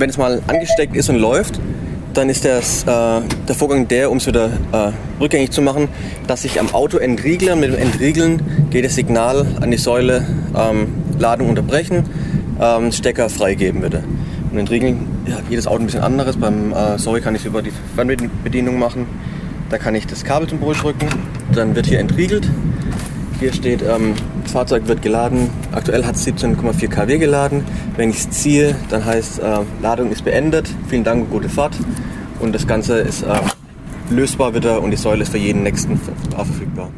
wenn es mal angesteckt ist und läuft, dann ist das, äh, der Vorgang der, um es wieder äh, rückgängig zu machen, dass ich am Auto entriegle. Mit dem Entriegeln geht das Signal an die Säule ähm, Ladung unterbrechen, ähm, Stecker freigeben würde. Und entriegeln, ja, jedes Auto ein bisschen anderes. Beim äh, Sorry kann ich es über die Fernbedienung machen. Da kann ich das Kabel zum Pult drücken, dann wird hier entriegelt. Hier steht, ähm, das Fahrzeug wird geladen. Aktuell hat es 17,4 kW geladen. Wenn ich es ziehe, dann heißt äh, Ladung ist beendet. Vielen Dank, gute Fahrt. Und das Ganze ist äh, lösbar wieder und die Säule ist für jeden nächsten verfügbar.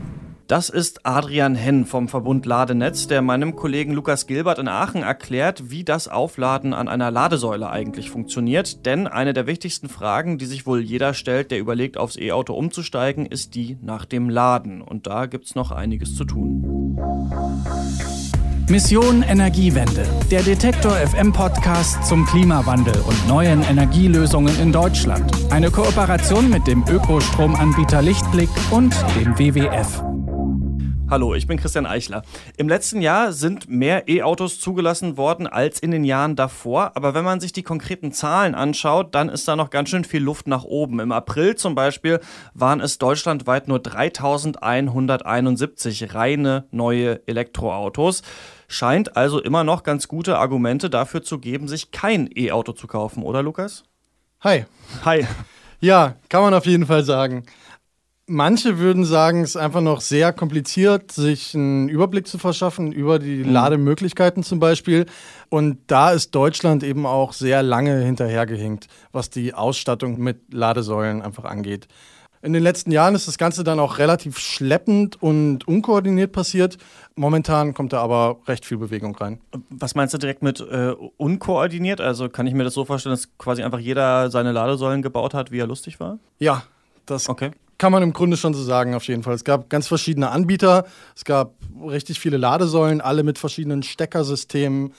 Das ist Adrian Henn vom Verbund Ladenetz, der meinem Kollegen Lukas Gilbert in Aachen erklärt, wie das Aufladen an einer Ladesäule eigentlich funktioniert. Denn eine der wichtigsten Fragen, die sich wohl jeder stellt, der überlegt, aufs E-Auto umzusteigen, ist die nach dem Laden. Und da gibt es noch einiges zu tun. Mission Energiewende, der Detektor FM Podcast zum Klimawandel und neuen Energielösungen in Deutschland. Eine Kooperation mit dem Ökostromanbieter Lichtblick und dem WWF. Hallo, ich bin Christian Eichler. Im letzten Jahr sind mehr E-Autos zugelassen worden als in den Jahren davor. Aber wenn man sich die konkreten Zahlen anschaut, dann ist da noch ganz schön viel Luft nach oben. Im April zum Beispiel waren es deutschlandweit nur 3171 reine neue Elektroautos. Scheint also immer noch ganz gute Argumente dafür zu geben, sich kein E-Auto zu kaufen, oder Lukas? Hi. Hi. Ja, kann man auf jeden Fall sagen. Manche würden sagen, es ist einfach noch sehr kompliziert, sich einen Überblick zu verschaffen über die mhm. Lademöglichkeiten zum Beispiel. Und da ist Deutschland eben auch sehr lange hinterhergehinkt, was die Ausstattung mit Ladesäulen einfach angeht. In den letzten Jahren ist das Ganze dann auch relativ schleppend und unkoordiniert passiert. Momentan kommt da aber recht viel Bewegung rein. Was meinst du direkt mit äh, unkoordiniert? Also kann ich mir das so vorstellen, dass quasi einfach jeder seine Ladesäulen gebaut hat, wie er lustig war? Ja, das okay kann man im Grunde schon so sagen, auf jeden Fall. Es gab ganz verschiedene Anbieter, es gab richtig viele Ladesäulen, alle mit verschiedenen Steckersystemen,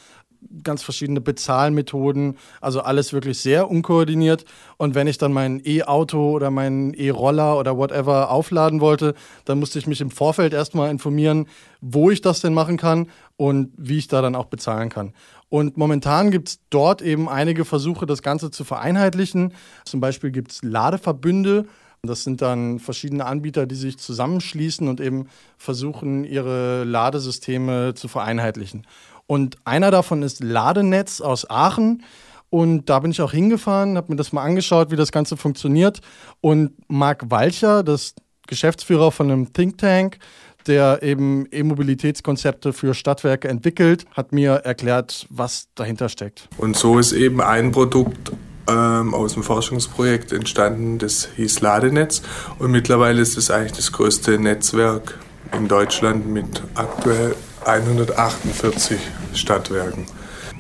ganz verschiedene Bezahlmethoden, also alles wirklich sehr unkoordiniert. Und wenn ich dann mein E-Auto oder meinen E-Roller oder whatever aufladen wollte, dann musste ich mich im Vorfeld erstmal informieren, wo ich das denn machen kann und wie ich da dann auch bezahlen kann. Und momentan gibt es dort eben einige Versuche, das Ganze zu vereinheitlichen. Zum Beispiel gibt es Ladeverbünde, das sind dann verschiedene Anbieter, die sich zusammenschließen und eben versuchen, ihre Ladesysteme zu vereinheitlichen. Und einer davon ist Ladenetz aus Aachen. Und da bin ich auch hingefahren, habe mir das mal angeschaut, wie das Ganze funktioniert. Und Marc Walcher, das Geschäftsführer von einem Think Tank, der eben E-Mobilitätskonzepte für Stadtwerke entwickelt, hat mir erklärt, was dahinter steckt. Und so ist eben ein Produkt ähm, aus dem Forschungsprojekt entstanden, das hieß Ladenetz. Und mittlerweile ist es eigentlich das größte Netzwerk in Deutschland mit aktuell 148 Stadtwerken.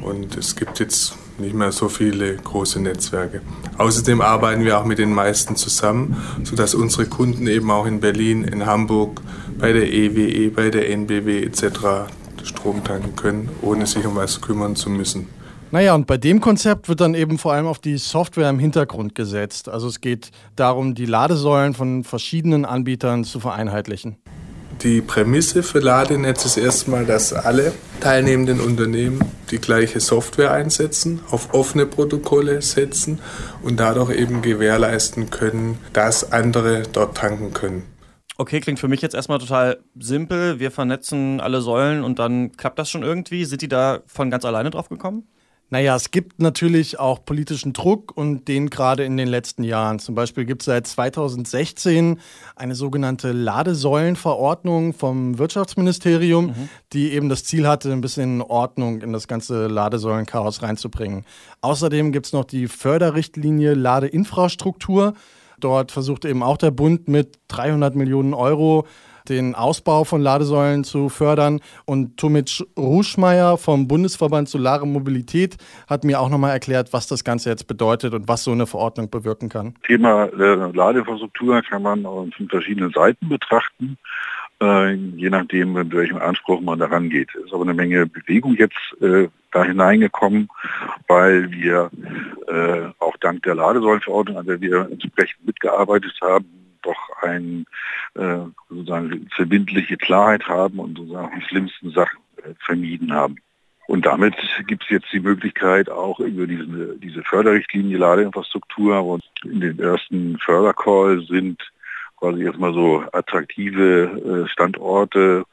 Und es gibt jetzt nicht mehr so viele große Netzwerke. Außerdem arbeiten wir auch mit den meisten zusammen, sodass unsere Kunden eben auch in Berlin, in Hamburg, bei der EWE, e, bei der NBW etc. Strom tanken können, ohne sich um was kümmern zu müssen. Naja, und bei dem Konzept wird dann eben vor allem auf die Software im Hintergrund gesetzt. Also es geht darum, die Ladesäulen von verschiedenen Anbietern zu vereinheitlichen. Die Prämisse für Ladenetz ist erstmal, dass alle teilnehmenden Unternehmen die gleiche Software einsetzen, auf offene Protokolle setzen und dadurch eben gewährleisten können, dass andere dort tanken können. Okay, klingt für mich jetzt erstmal total simpel. Wir vernetzen alle Säulen und dann klappt das schon irgendwie. Sind die da von ganz alleine drauf gekommen? Naja, es gibt natürlich auch politischen Druck und den gerade in den letzten Jahren. Zum Beispiel gibt es seit 2016 eine sogenannte Ladesäulenverordnung vom Wirtschaftsministerium, mhm. die eben das Ziel hatte, ein bisschen Ordnung in das ganze Ladesäulenchaos reinzubringen. Außerdem gibt es noch die Förderrichtlinie Ladeinfrastruktur. Dort versucht eben auch der Bund mit 300 Millionen Euro den Ausbau von Ladesäulen zu fördern. Und Tomic Ruschmeier vom Bundesverband Solare Mobilität hat mir auch nochmal erklärt, was das Ganze jetzt bedeutet und was so eine Verordnung bewirken kann. Thema äh, Ladeinfrastruktur kann man von verschiedenen Seiten betrachten äh, je nachdem, mit welchem Anspruch man daran geht. Es ist aber eine Menge Bewegung jetzt äh, da hineingekommen, weil wir äh, auch dank der Ladesäulenverordnung, an der wir entsprechend mitgearbeitet haben, doch eine äh, sozusagen verbindliche Klarheit haben und sozusagen die schlimmsten Sachen äh, vermieden haben. Und damit gibt es jetzt die Möglichkeit, auch über diese, diese Förderrichtlinie Ladeinfrastruktur und in den ersten Fördercall sind quasi erstmal so attraktive äh, Standorte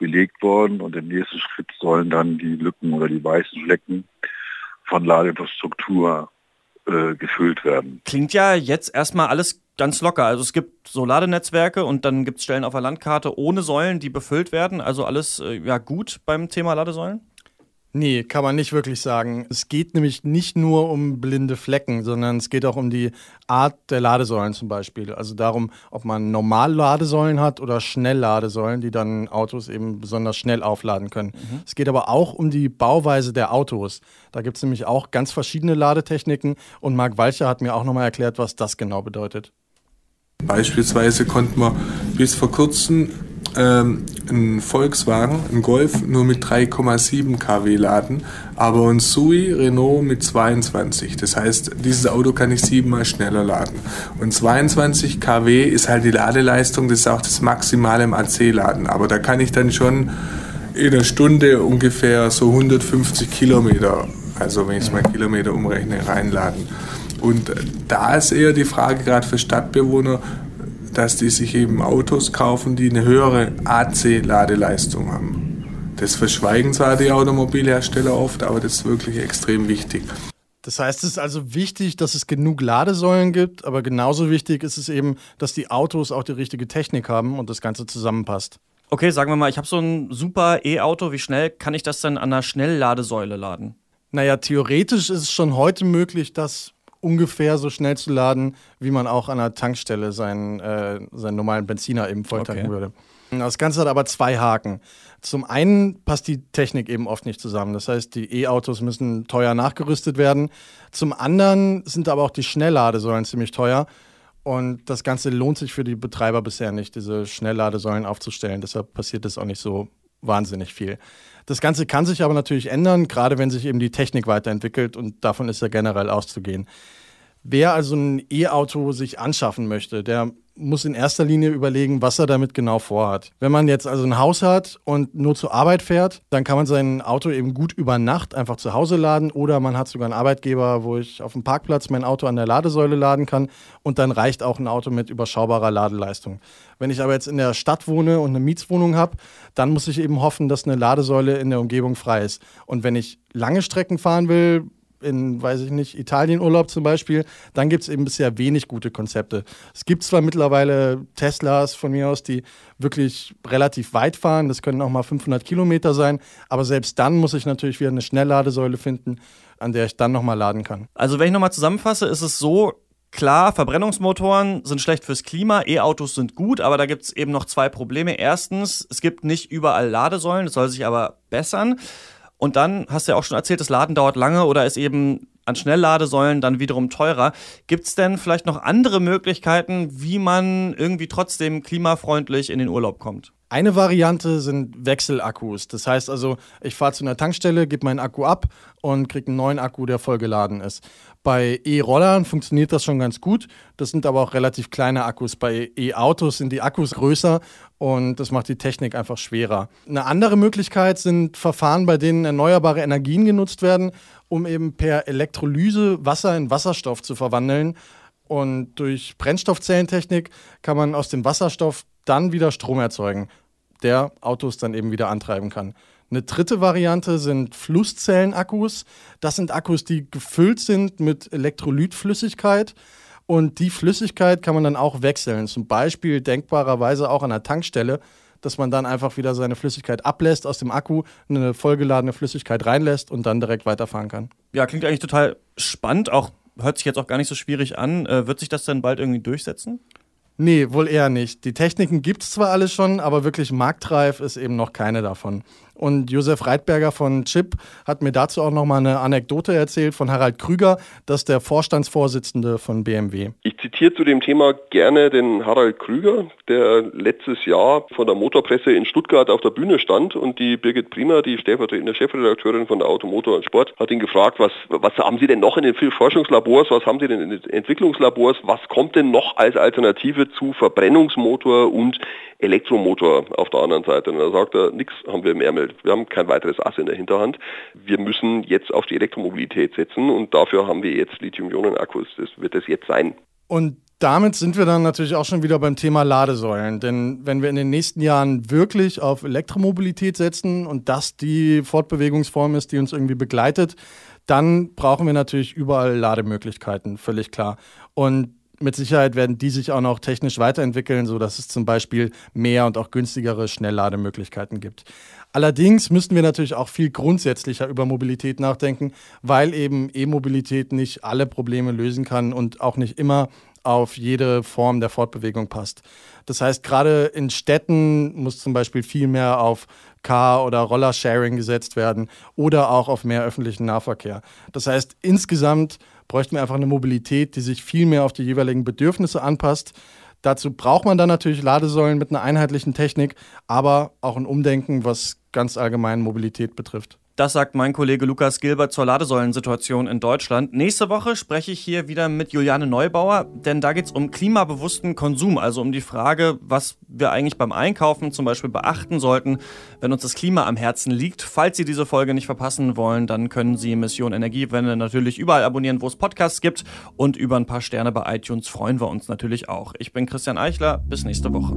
belegt worden und im nächsten Schritt sollen dann die Lücken oder die weißen Flecken von Ladeinfrastruktur äh, gefüllt werden. Klingt ja jetzt erstmal alles ganz locker. Also es gibt so Ladenetzwerke und dann gibt es Stellen auf der Landkarte ohne Säulen, die befüllt werden. Also alles äh, ja gut beim Thema Ladesäulen? Nee, kann man nicht wirklich sagen. Es geht nämlich nicht nur um blinde Flecken, sondern es geht auch um die Art der Ladesäulen zum Beispiel. Also darum, ob man normal Ladesäulen hat oder Schnellladesäulen, die dann Autos eben besonders schnell aufladen können. Mhm. Es geht aber auch um die Bauweise der Autos. Da gibt es nämlich auch ganz verschiedene Ladetechniken und Marc Walcher hat mir auch nochmal erklärt, was das genau bedeutet. Beispielsweise konnte man bis vor kurzem ähm, ein Volkswagen, ein Golf, nur mit 3,7 kW laden, aber ein Sui Renault mit 22. Das heißt, dieses Auto kann ich siebenmal schneller laden. Und 22 kW ist halt die Ladeleistung, das ist auch das Maximale im AC-Laden. Aber da kann ich dann schon in einer Stunde ungefähr so 150 Kilometer, also wenn ich es mal Kilometer umrechne, reinladen. Und da ist eher die Frage gerade für Stadtbewohner, dass die sich eben Autos kaufen, die eine höhere AC-Ladeleistung haben. Das verschweigen zwar die Automobilhersteller oft, aber das ist wirklich extrem wichtig. Das heißt, es ist also wichtig, dass es genug Ladesäulen gibt, aber genauso wichtig ist es eben, dass die Autos auch die richtige Technik haben und das Ganze zusammenpasst. Okay, sagen wir mal, ich habe so ein super E-Auto. Wie schnell kann ich das denn an einer Schnellladesäule laden? Naja, theoretisch ist es schon heute möglich, dass ungefähr so schnell zu laden, wie man auch an der Tankstelle seinen, äh, seinen normalen Benziner eben volltanken okay. würde. Das Ganze hat aber zwei Haken. Zum einen passt die Technik eben oft nicht zusammen. Das heißt, die E-Autos müssen teuer nachgerüstet werden. Zum anderen sind aber auch die Schnellladesäulen ziemlich teuer. Und das Ganze lohnt sich für die Betreiber bisher nicht, diese Schnellladesäulen aufzustellen. Deshalb passiert das auch nicht so wahnsinnig viel. Das Ganze kann sich aber natürlich ändern, gerade wenn sich eben die Technik weiterentwickelt und davon ist ja generell auszugehen. Wer also ein E-Auto sich anschaffen möchte, der muss in erster Linie überlegen, was er damit genau vorhat. Wenn man jetzt also ein Haus hat und nur zur Arbeit fährt, dann kann man sein Auto eben gut über Nacht einfach zu Hause laden oder man hat sogar einen Arbeitgeber, wo ich auf dem Parkplatz mein Auto an der Ladesäule laden kann und dann reicht auch ein Auto mit überschaubarer Ladeleistung. Wenn ich aber jetzt in der Stadt wohne und eine Mietswohnung habe, dann muss ich eben hoffen, dass eine Ladesäule in der Umgebung frei ist. Und wenn ich lange Strecken fahren will, in, weiß ich nicht, Italienurlaub zum Beispiel, dann gibt es eben bisher wenig gute Konzepte. Es gibt zwar mittlerweile Teslas von mir aus, die wirklich relativ weit fahren, das können auch mal 500 Kilometer sein, aber selbst dann muss ich natürlich wieder eine Schnellladesäule finden, an der ich dann nochmal laden kann. Also wenn ich nochmal zusammenfasse, ist es so, Klar, Verbrennungsmotoren sind schlecht fürs Klima, E-Autos sind gut, aber da gibt es eben noch zwei Probleme. Erstens, es gibt nicht überall Ladesäulen, das soll sich aber bessern. Und dann hast du ja auch schon erzählt, das Laden dauert lange oder ist eben an Schnellladesäulen dann wiederum teurer. Gibt es denn vielleicht noch andere Möglichkeiten, wie man irgendwie trotzdem klimafreundlich in den Urlaub kommt? Eine Variante sind Wechselakkus. Das heißt also, ich fahre zu einer Tankstelle, gebe meinen Akku ab und kriege einen neuen Akku, der vollgeladen ist. Bei E-Rollern funktioniert das schon ganz gut. Das sind aber auch relativ kleine Akkus. Bei E-Autos sind die Akkus größer und das macht die Technik einfach schwerer. Eine andere Möglichkeit sind Verfahren, bei denen erneuerbare Energien genutzt werden, um eben per Elektrolyse Wasser in Wasserstoff zu verwandeln. Und durch Brennstoffzellentechnik kann man aus dem Wasserstoff dann wieder Strom erzeugen, der Autos dann eben wieder antreiben kann. Eine dritte Variante sind Flusszellenakkus. Das sind Akkus, die gefüllt sind mit Elektrolytflüssigkeit. Und die Flüssigkeit kann man dann auch wechseln. Zum Beispiel denkbarerweise auch an der Tankstelle, dass man dann einfach wieder seine Flüssigkeit ablässt aus dem Akku, eine vollgeladene Flüssigkeit reinlässt und dann direkt weiterfahren kann. Ja, klingt eigentlich total spannend. Auch hört sich jetzt auch gar nicht so schwierig an. Äh, wird sich das dann bald irgendwie durchsetzen? Nee, wohl eher nicht. Die Techniken gibt es zwar alle schon, aber wirklich marktreif ist eben noch keine davon. Und Josef Reitberger von Chip hat mir dazu auch noch mal eine Anekdote erzählt von Harald Krüger, das ist der Vorstandsvorsitzende von BMW. Ich zitiere zu dem Thema gerne den Harald Krüger, der letztes Jahr von der Motorpresse in Stuttgart auf der Bühne stand. Und die Birgit Prima, die stellvertretende Chefredakteurin von der Automotor und Sport, hat ihn gefragt, was, was haben Sie denn noch in den Forschungslabors, was haben Sie denn in den Entwicklungslabors, was kommt denn noch als Alternative zu Verbrennungsmotor und Elektromotor auf der anderen Seite? Und da sagt er, nichts haben wir im Ärmel. Wir haben kein weiteres Ass in der Hinterhand. Wir müssen jetzt auf die Elektromobilität setzen und dafür haben wir jetzt Lithium-Ionen-Akkus. Das wird es jetzt sein. Und damit sind wir dann natürlich auch schon wieder beim Thema Ladesäulen. Denn wenn wir in den nächsten Jahren wirklich auf Elektromobilität setzen und das die Fortbewegungsform ist, die uns irgendwie begleitet, dann brauchen wir natürlich überall Lademöglichkeiten, völlig klar. Und mit Sicherheit werden die sich auch noch technisch weiterentwickeln, sodass es zum Beispiel mehr und auch günstigere Schnelllademöglichkeiten gibt. Allerdings müssten wir natürlich auch viel grundsätzlicher über Mobilität nachdenken, weil eben E-Mobilität nicht alle Probleme lösen kann und auch nicht immer auf jede Form der Fortbewegung passt. Das heißt, gerade in Städten muss zum Beispiel viel mehr auf Car- oder Rollersharing gesetzt werden oder auch auf mehr öffentlichen Nahverkehr. Das heißt, insgesamt bräuchten wir einfach eine Mobilität, die sich viel mehr auf die jeweiligen Bedürfnisse anpasst. Dazu braucht man dann natürlich Ladesäulen mit einer einheitlichen Technik, aber auch ein Umdenken, was ganz allgemein Mobilität betrifft. Das sagt mein Kollege Lukas Gilbert zur Ladesäulensituation in Deutschland. Nächste Woche spreche ich hier wieder mit Juliane Neubauer, denn da geht es um klimabewussten Konsum, also um die Frage, was wir eigentlich beim Einkaufen zum Beispiel beachten sollten, wenn uns das Klima am Herzen liegt. Falls Sie diese Folge nicht verpassen wollen, dann können Sie Mission Energiewende natürlich überall abonnieren, wo es Podcasts gibt und über ein paar Sterne bei iTunes freuen wir uns natürlich auch. Ich bin Christian Eichler, bis nächste Woche.